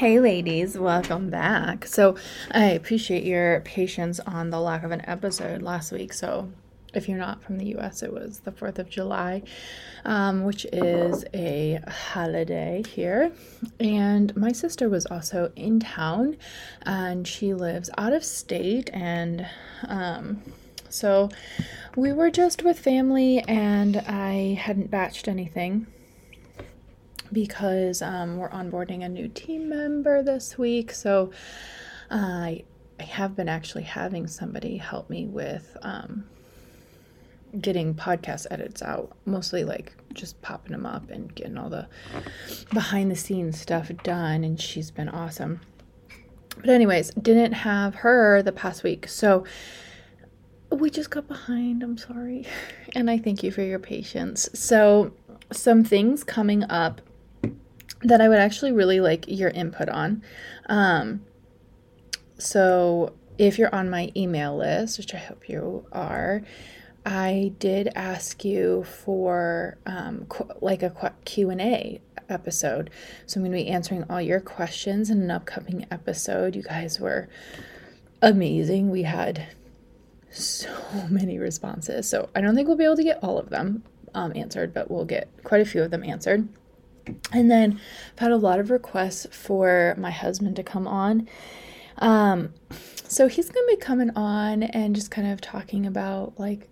Hey, ladies, welcome back. So, I appreciate your patience on the lack of an episode last week. So, if you're not from the US, it was the 4th of July, um, which is a holiday here. And my sister was also in town and she lives out of state. And um, so, we were just with family and I hadn't batched anything because um, we're onboarding a new team member this week. So I, I have been actually having somebody help me with um, getting podcast edits out, mostly like just popping them up and getting all the behind the scenes stuff done. And she's been awesome. But, anyways, didn't have her the past week. So, we just got behind. I'm sorry. And I thank you for your patience. So, some things coming up that I would actually really like your input on. Um, so, if you're on my email list, which I hope you are, I did ask you for um, qu- like a Q&A episode. So I'm going to be answering all your questions in an upcoming episode. You guys were amazing. We had so many responses. So I don't think we'll be able to get all of them um, answered, but we'll get quite a few of them answered. And then I've had a lot of requests for my husband to come on. Um, so he's going to be coming on and just kind of talking about like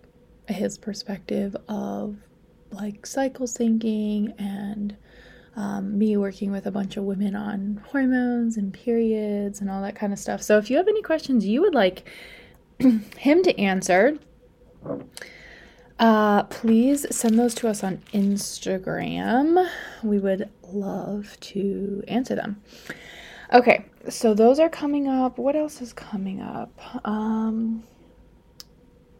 his perspective of like cycle thinking and um, me working with a bunch of women on hormones and periods and all that kind of stuff. So if you have any questions you would like him to answer, uh, please send those to us on Instagram. We would love to answer them. Okay, so those are coming up. What else is coming up? Um,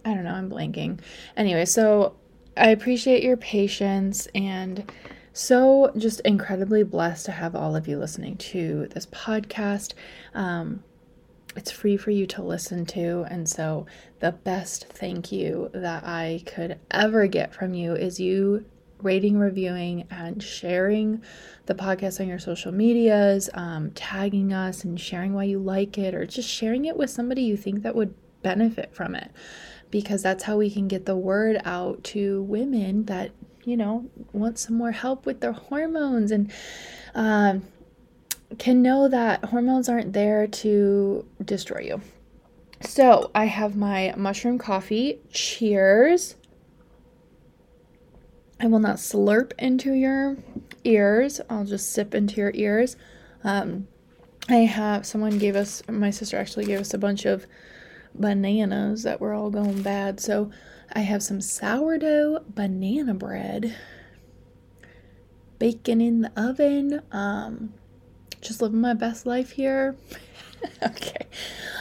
I don't know, I'm blanking. Anyway, so I appreciate your patience and so just incredibly blessed to have all of you listening to this podcast. Um, it's free for you to listen to. And so, the best thank you that I could ever get from you is you rating, reviewing, and sharing the podcast on your social medias, um, tagging us and sharing why you like it, or just sharing it with somebody you think that would benefit from it. Because that's how we can get the word out to women that, you know, want some more help with their hormones and, um, can know that hormones aren't there to destroy you. So I have my mushroom coffee. Cheers. I will not slurp into your ears. I'll just sip into your ears. Um, I have someone gave us, my sister actually gave us a bunch of bananas that were all going bad. So I have some sourdough banana bread, bacon in the oven. Um, just living my best life here. okay.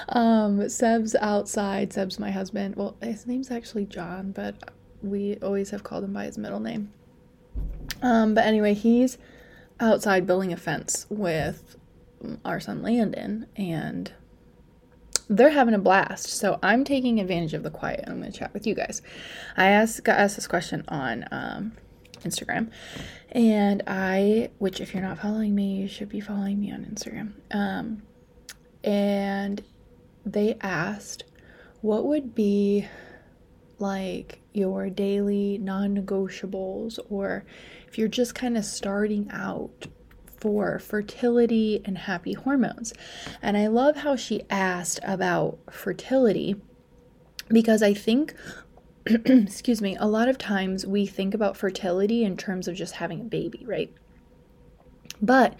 Um, Seb's outside. Seb's my husband. Well, his name's actually John, but we always have called him by his middle name. Um, but anyway, he's outside building a fence with our son Landon, and they're having a blast. So I'm taking advantage of the quiet. I'm going to chat with you guys. I asked got asked this question on um, Instagram. And I, which if you're not following me, you should be following me on Instagram. Um, and they asked, what would be like your daily non negotiables, or if you're just kind of starting out for fertility and happy hormones. And I love how she asked about fertility because I think excuse me, a lot of times we think about fertility in terms of just having a baby, right? But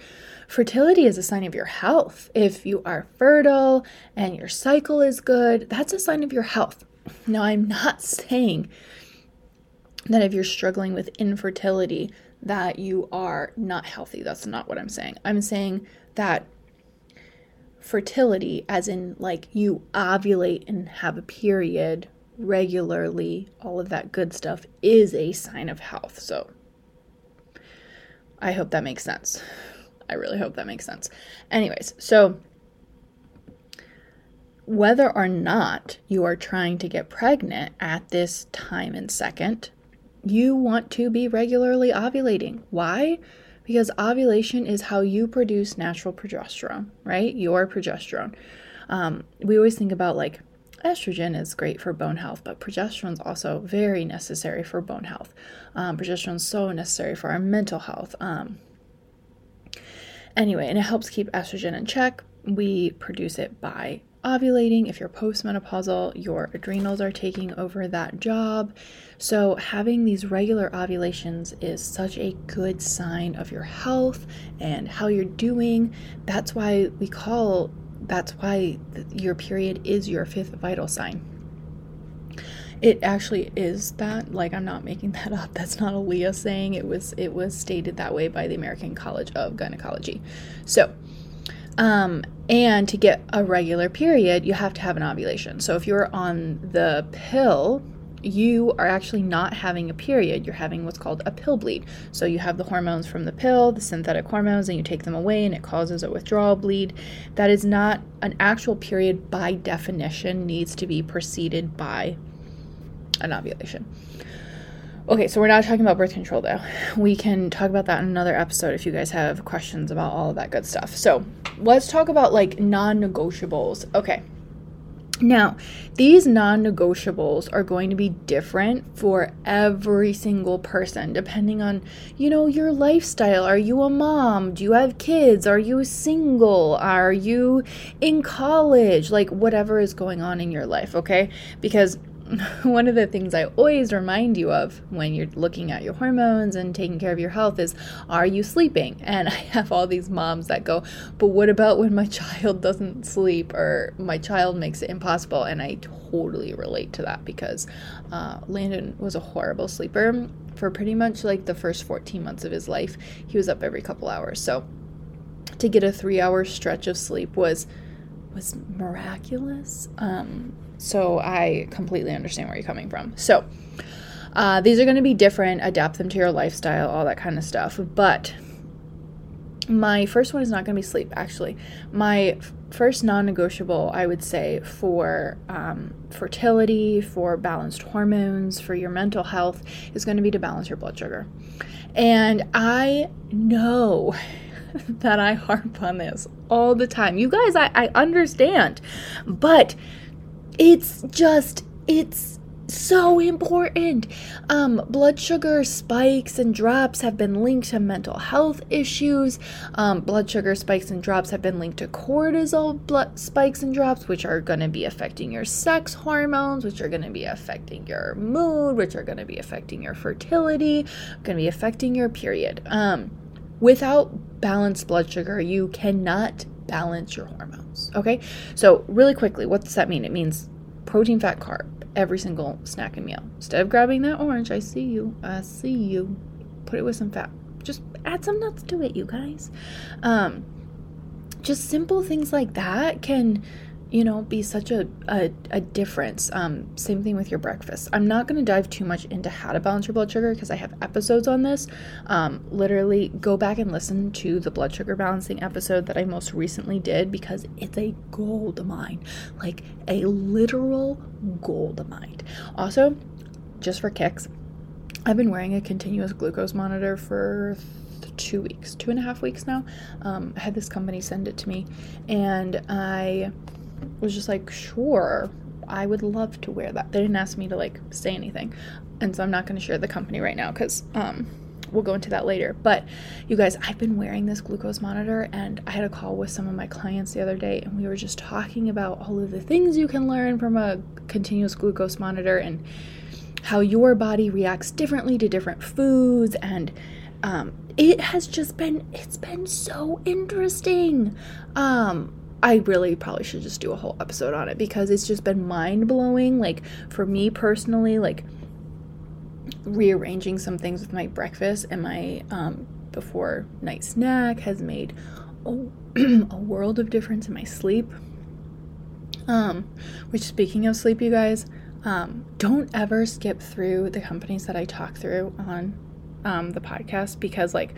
fertility is a sign of your health. If you are fertile and your cycle is good, that's a sign of your health. Now, I'm not saying that if you're struggling with infertility, that you are not healthy. That's not what I'm saying. I'm saying that fertility, as in like you ovulate and have a period regularly, all of that good stuff, is a sign of health. So I hope that makes sense. I really hope that makes sense. Anyways, so whether or not you are trying to get pregnant at this time and second, you want to be regularly ovulating. Why? Because ovulation is how you produce natural progesterone, right? Your progesterone. Um, we always think about like estrogen is great for bone health, but progesterone is also very necessary for bone health. Um, progesterone is so necessary for our mental health. Um, anyway, and it helps keep estrogen in check. We produce it by ovulating. If you're postmenopausal, your adrenals are taking over that job. So, having these regular ovulations is such a good sign of your health and how you're doing. That's why we call that's why your period is your fifth vital sign. It actually is that. Like I'm not making that up. That's not a Leah saying. It was it was stated that way by the American College of Gynecology. So, um, and to get a regular period, you have to have an ovulation. So if you're on the pill, you are actually not having a period. You're having what's called a pill bleed. So you have the hormones from the pill, the synthetic hormones, and you take them away and it causes a withdrawal bleed. That is not an actual period by definition, needs to be preceded by an ovulation. Okay, so we're not talking about birth control though. We can talk about that in another episode if you guys have questions about all of that good stuff. So let's talk about like non negotiables. Okay. Now, these non negotiables are going to be different for every single person, depending on, you know, your lifestyle. Are you a mom? Do you have kids? Are you single? Are you in college? Like, whatever is going on in your life, okay? Because one of the things I always remind you of when you're looking at your hormones and taking care of your health is are you sleeping? And I have all these moms that go, but what about when my child doesn't sleep or my child makes it impossible? And I totally relate to that because uh, Landon was a horrible sleeper for pretty much like the first 14 months of his life. He was up every couple hours. So to get a three hour stretch of sleep was was miraculous. Um, so I completely understand where you're coming from. So uh, these are going to be different, adapt them to your lifestyle, all that kind of stuff. But my first one is not going to be sleep, actually. My first non negotiable, I would say, for um, fertility, for balanced hormones, for your mental health, is going to be to balance your blood sugar. And I know that I harp on this all the time. You guys, I, I understand. But it's just, it's so important. Um, blood sugar spikes and drops have been linked to mental health issues. Um, blood sugar spikes and drops have been linked to cortisol blood spikes and drops, which are going to be affecting your sex hormones, which are going to be affecting your mood, which are going to be affecting your fertility, going to be affecting your period. Um, without balanced blood sugar, you cannot balance your hormones. Okay, so really quickly, what does that mean? It means protein, fat, carb every single snack and meal. Instead of grabbing that orange, I see you, I see you, put it with some fat. Just add some nuts to it, you guys. Um, just simple things like that can you know, be such a, a, a difference. Um, same thing with your breakfast. I'm not going to dive too much into how to balance your blood sugar because I have episodes on this. Um, literally, go back and listen to the blood sugar balancing episode that I most recently did because it's a gold mine like a literal gold mine. Also, just for kicks, I've been wearing a continuous glucose monitor for two weeks, two and a half weeks now. Um, I had this company send it to me, and I was just like, sure, I would love to wear that. They didn't ask me to like say anything. And so I'm not going to share the company right now because um, we'll go into that later. But you guys, I've been wearing this glucose monitor and I had a call with some of my clients the other day and we were just talking about all of the things you can learn from a continuous glucose monitor and how your body reacts differently to different foods and um, it has just been it's been so interesting um I really probably should just do a whole episode on it because it's just been mind blowing. Like, for me personally, like, rearranging some things with my breakfast and my um, before night snack has made a, a world of difference in my sleep. Um, which speaking of sleep, you guys, um, don't ever skip through the companies that I talk through on um, the podcast because like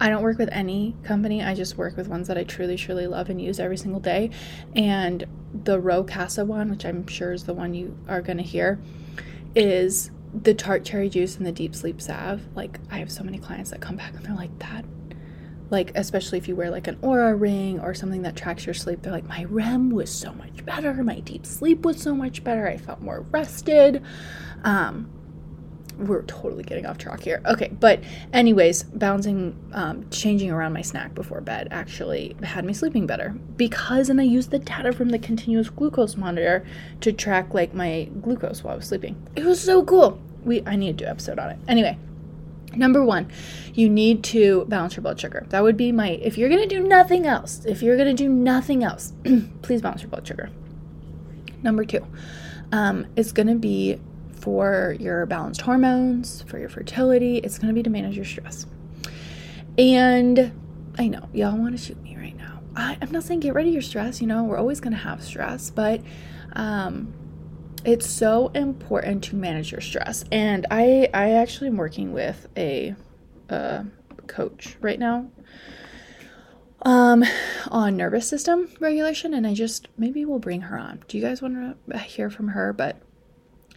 I don't work with any company. I just work with ones that I truly, truly love and use every single day. And the Rowe Casa one, which I'm sure is the one you are going to hear, is the tart cherry juice and the deep sleep salve. Like, I have so many clients that come back and they're like, that, like, especially if you wear like an Oura ring or something that tracks your sleep, they're like, my REM was so much better. My deep sleep was so much better. I felt more rested. Um, we're totally getting off track here. Okay, but anyways, bouncing, um, changing around my snack before bed actually had me sleeping better because, and I used the data from the continuous glucose monitor to track like my glucose while I was sleeping. It was so cool. We I need to do an episode on it. Anyway, Number one, you need to balance your blood sugar. That would be my, if you're gonna do nothing else, if you're gonna do nothing else, please balance your blood sugar. Number two, um, it's gonna be for your balanced hormones, for your fertility. It's going to be to manage your stress. And I know y'all want to shoot me right now. I, am not saying get rid of your stress. You know, we're always going to have stress, but um, it's so important to manage your stress. And I, I actually am working with a, a coach right now um on nervous system regulation and i just maybe we'll bring her on do you guys want to hear from her but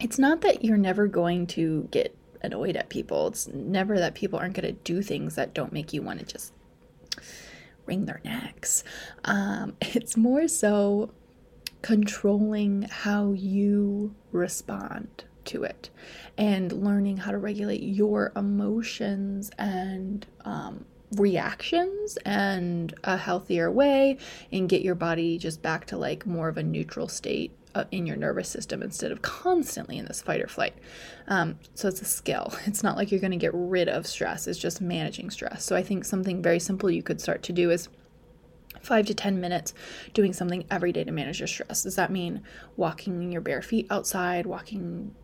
it's not that you're never going to get annoyed at people. It's never that people aren't going to do things that don't make you want to just wring their necks. Um, it's more so controlling how you respond to it and learning how to regulate your emotions and um, reactions and a healthier way and get your body just back to like more of a neutral state in your nervous system instead of constantly in this fight or flight. Um, so it's a skill. It's not like you're going to get rid of stress, it's just managing stress. So I think something very simple you could start to do is five to 10 minutes doing something every day to manage your stress. Does that mean walking in your bare feet outside, walking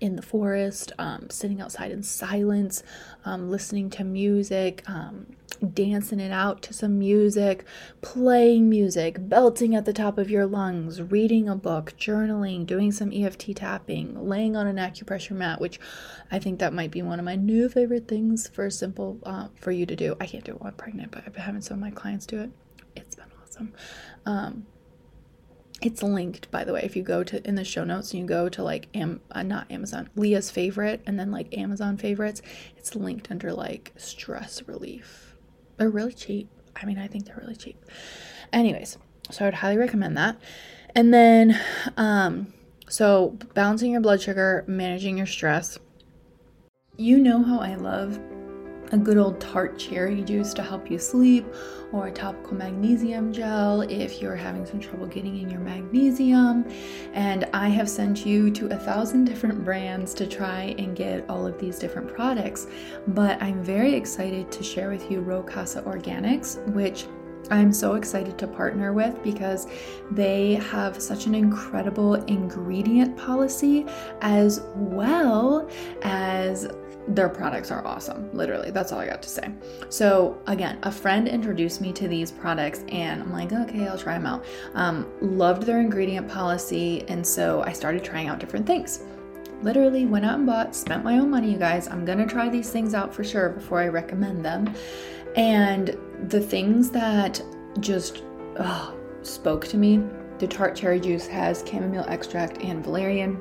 in the forest, um, sitting outside in silence, um, listening to music, um, dancing it out to some music, playing music, belting at the top of your lungs, reading a book, journaling, doing some EFT tapping, laying on an acupressure mat, which I think that might be one of my new favorite things for simple uh, for you to do. I can't do it while I'm pregnant, but I've been having some of my clients do it. It's been awesome. Um, it's linked by the way if you go to in the show notes and you go to like am uh, not amazon leah's favorite and then like amazon favorites it's linked under like stress relief they're really cheap. I mean i think they're really cheap. Anyways so i would highly recommend that. And then um so balancing your blood sugar managing your stress. You know how i love a good old tart cherry juice to help you sleep, or a topical magnesium gel if you're having some trouble getting in your magnesium. And I have sent you to a thousand different brands to try and get all of these different products. But I'm very excited to share with you Rowe Casa Organics, which I'm so excited to partner with because they have such an incredible ingredient policy as well as their products are awesome. Literally, that's all I got to say. So, again, a friend introduced me to these products, and I'm like, okay, I'll try them out. Um, loved their ingredient policy, and so I started trying out different things. Literally went out and bought, spent my own money, you guys. I'm gonna try these things out for sure before I recommend them. And the things that just spoke to me the tart cherry juice has chamomile extract and valerian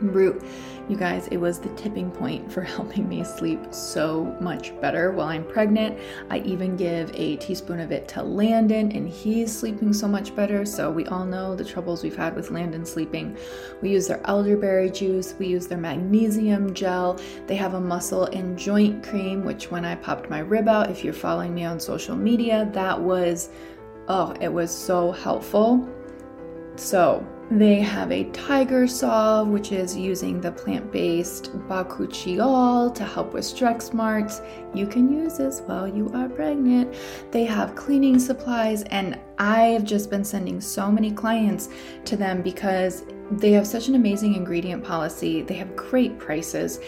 root. You guys, it was the tipping point for helping me sleep so much better while I'm pregnant. I even give a teaspoon of it to Landon, and he's sleeping so much better. So, we all know the troubles we've had with Landon sleeping. We use their elderberry juice, we use their magnesium gel. They have a muscle and joint cream, which when I popped my rib out, if you're following me on social media, that was oh, it was so helpful. So, they have a tiger solve, which is using the plant based bakuchiol to help with stretch marks. You can use this while you are pregnant. They have cleaning supplies, and I have just been sending so many clients to them because they have such an amazing ingredient policy. They have great prices,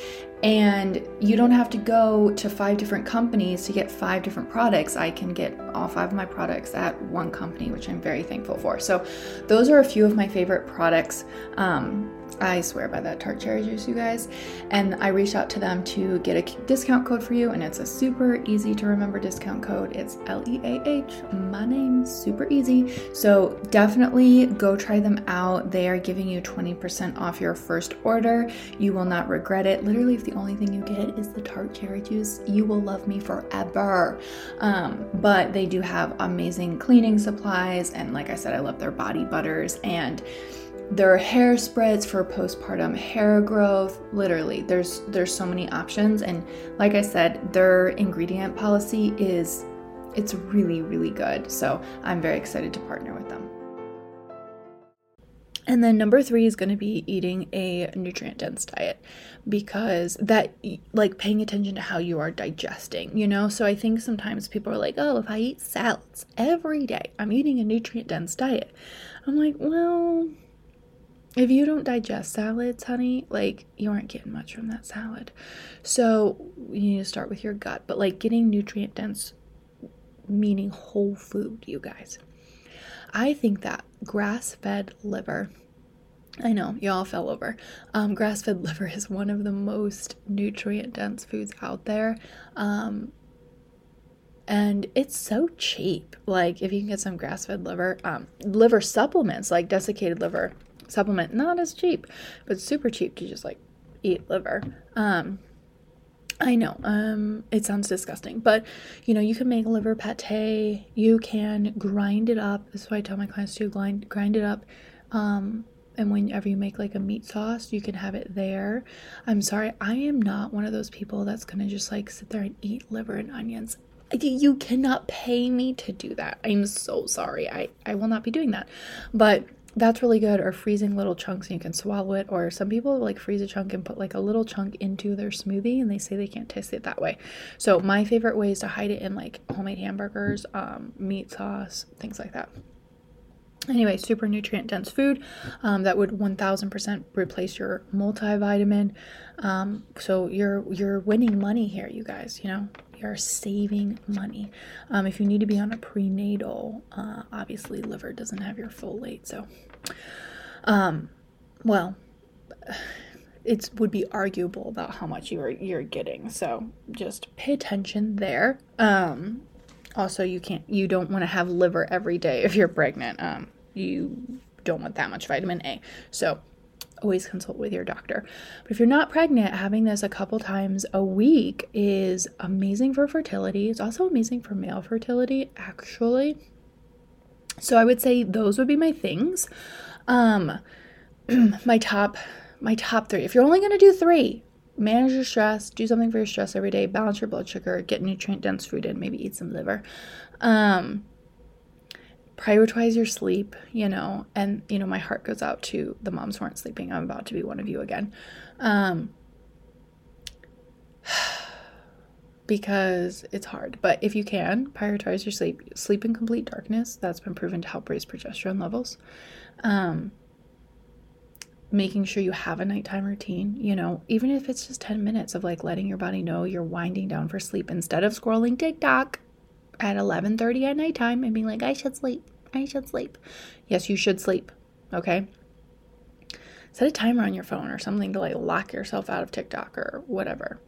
and you don't have to go to five different companies to get five different products. I can get all five of my products at one company, which I'm very thankful for. So, those are a few of my favorite products. Um, I swear by that tart cherry juice, you guys. And I reached out to them to get a discount code for you, and it's a super easy to remember discount code. It's L E A H, my name, super easy. So definitely go try them out. They are giving you 20% off your first order. You will not regret it. Literally, if the only thing you get is the tart cherry juice, you will love me forever. Um, but they do have amazing cleaning supplies, and like I said, I love their body butters and their hair spreads for postpartum hair growth. Literally there's there's so many options and like i said their ingredient policy is it's really really good. So i'm very excited to partner with them and then number three is going to be eating a nutrient dense diet because that, like, paying attention to how you are digesting, you know? So I think sometimes people are like, oh, if I eat salads every day, I'm eating a nutrient dense diet. I'm like, well, if you don't digest salads, honey, like you aren't getting much from that salad. So you need to start with your gut, but like getting nutrient dense, meaning whole food, you guys. I think that grass fed liver, I know, y'all fell over. Um, grass fed liver is one of the most nutrient dense foods out there. Um, and it's so cheap. Like, if you can get some grass fed liver, um, liver supplements like desiccated liver, supplement. Not as cheap, but super cheap to just like eat liver. Um, I know, um, it sounds disgusting, but you know, you can make liver pate. You can grind it up. This is why I tell my clients to grind grind it up. Um, and whenever you make like a meat sauce, you can have it there. I'm sorry, I am not one of those people that's gonna just like sit there and eat liver and onions. You cannot pay me to do that. I'm so sorry. I I will not be doing that. But that's really good or freezing little chunks and you can swallow it or some people like freeze a chunk and put like a little chunk into their smoothie and they say they can't taste it that way. So my favorite way is to hide it in like homemade hamburgers um, meat sauce things like that. Anyway super nutrient dense food um, that would 1000% replace your multivitamin. Um, so you're you're winning money here you guys you know? You're saving money. Um, if you need to be on a prenatal, uh, obviously liver doesn't have your folate, so um, well, it would be arguable about how much you're you're getting. So just pay attention there. Um, also, you can't you don't want to have liver every day if you're pregnant. Um, you don't want that much vitamin A. So always consult with your doctor. But if you're not pregnant, having this a couple times a week is amazing for fertility. It's also amazing for male fertility, actually. So I would say those would be my things. Um my top my top 3. If you're only going to do 3, manage your stress, do something for your stress every day, balance your blood sugar, get nutrient dense food in, maybe eat some liver. Um prioritize your sleep, you know, and you know, my heart goes out to the moms who aren't sleeping. I'm about to be one of you again. Um because it's hard. But if you can, prioritize your sleep. Sleep in complete darkness. That's been proven to help raise progesterone levels. Um making sure you have a nighttime routine, you know, even if it's just 10 minutes of like letting your body know you're winding down for sleep instead of scrolling TikTok at 11:30 at nighttime and being like, I should sleep. I should sleep. Yes, you should sleep. Okay? Set a timer on your phone or something to like lock yourself out of TikTok or whatever.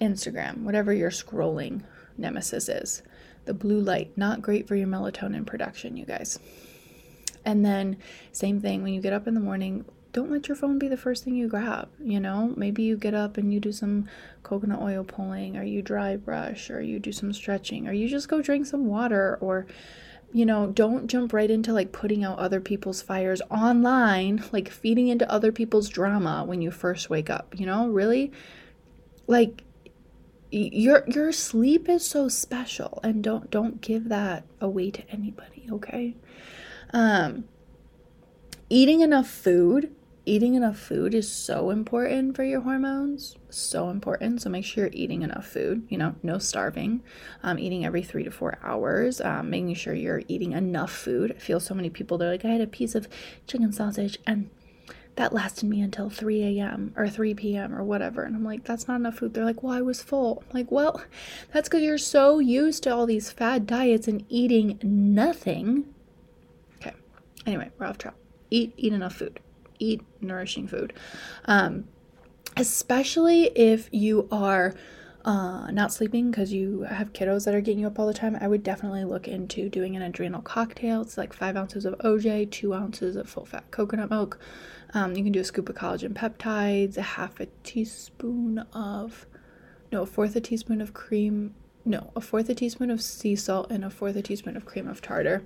Instagram, whatever your scrolling nemesis is. The blue light, not great for your melatonin production, you guys. And then, same thing when you get up in the morning, don't let your phone be the first thing you grab. You know, maybe you get up and you do some coconut oil pulling, or you dry brush, or you do some stretching, or you just go drink some water, or you know, don't jump right into like putting out other people's fires online, like feeding into other people's drama when you first wake up. You know, really, like your your sleep is so special, and don't don't give that away to anybody. Okay. Um, eating enough food eating enough food is so important for your hormones so important so make sure you're eating enough food you know no starving um, eating every three to four hours um, making sure you're eating enough food i feel so many people they're like i had a piece of chicken sausage and that lasted me until 3 a.m. or 3 p.m. or whatever. And I'm like, that's not enough food. They're like, well, I was full. I'm like, well, that's because you're so used to all these fad diets and eating nothing. Okay. Anyway, we're off track. Eat, eat enough food. Eat nourishing food. Um, especially if you are uh, not sleeping because you have kiddos that are getting you up all the time, I would definitely look into doing an adrenal cocktail. It's like five ounces of OJ, two ounces of full fat coconut milk. Um, you can do a scoop of collagen peptides, a half a teaspoon of, no, a fourth a teaspoon of cream, no, a fourth a teaspoon of sea salt, and a fourth a teaspoon of cream of tartar.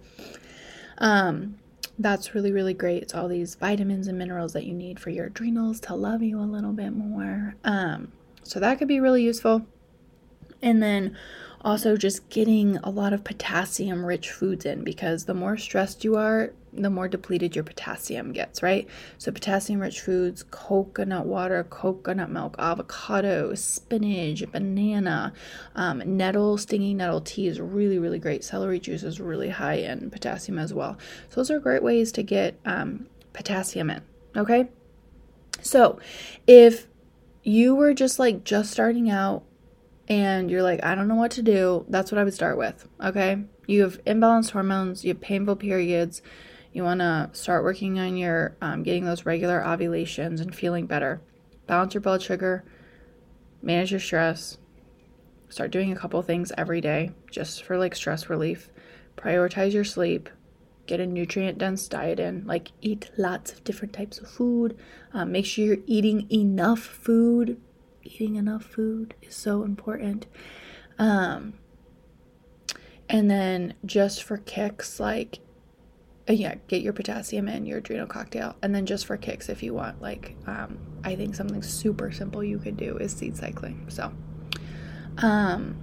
Um, that's really, really great. It's all these vitamins and minerals that you need for your adrenals to love you a little bit more. Um, so that could be really useful. And then also just getting a lot of potassium rich foods in because the more stressed you are, the more depleted your potassium gets, right? So, potassium rich foods, coconut water, coconut milk, avocado, spinach, banana, um, nettle, stinging nettle tea is really, really great. Celery juice is really high in potassium as well. So, those are great ways to get um, potassium in, okay? So, if you were just like just starting out and you're like, I don't know what to do, that's what I would start with. Okay. You have imbalanced hormones, you have painful periods. You want to start working on your um, getting those regular ovulations and feeling better. Balance your blood sugar, manage your stress, start doing a couple things every day just for like stress relief. Prioritize your sleep, get a nutrient dense diet in, like eat lots of different types of food. Um, make sure you're eating enough food. Eating enough food is so important. Um, and then just for kicks, like, uh, yeah, get your potassium in your adrenal cocktail. And then just for kicks, if you want, like, um, I think something super simple you could do is seed cycling. So, um,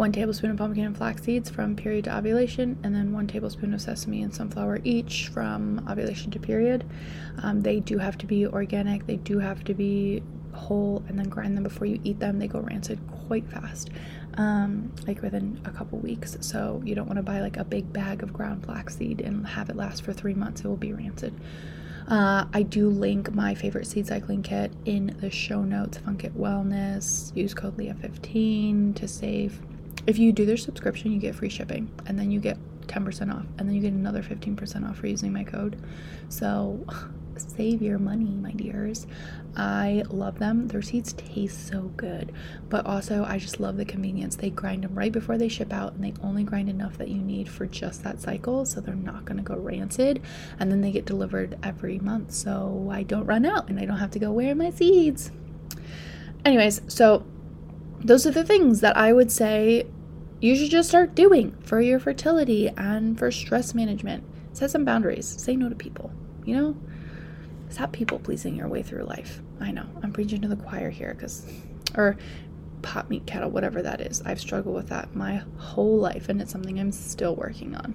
one tablespoon of pumpkin and flax seeds from period to ovulation, and then one tablespoon of sesame and sunflower each from ovulation to period. Um, they do have to be organic, they do have to be whole, and then grind them before you eat them. They go rancid quite fast, um, like within a couple weeks. So you don't want to buy like a big bag of ground flaxseed and have it last for three months, it will be rancid. Uh, I do link my favorite seed cycling kit in the show notes. Funk It Wellness. Use code Leah15 to save if you do their subscription, you get free shipping and then you get 10% off and then you get another 15% off for using my code. So save your money, my dears. I love them. Their seeds taste so good, but also I just love the convenience. They grind them right before they ship out and they only grind enough that you need for just that cycle, so they're not going to go rancid. And then they get delivered every month, so I don't run out and I don't have to go, Where are my seeds? Anyways, so those are the things that I would say you should just start doing for your fertility and for stress management. Set some boundaries. Say no to people. You know, stop people pleasing your way through life. I know I'm preaching to the choir here because, or pot meat kettle, whatever that is. I've struggled with that my whole life, and it's something I'm still working on.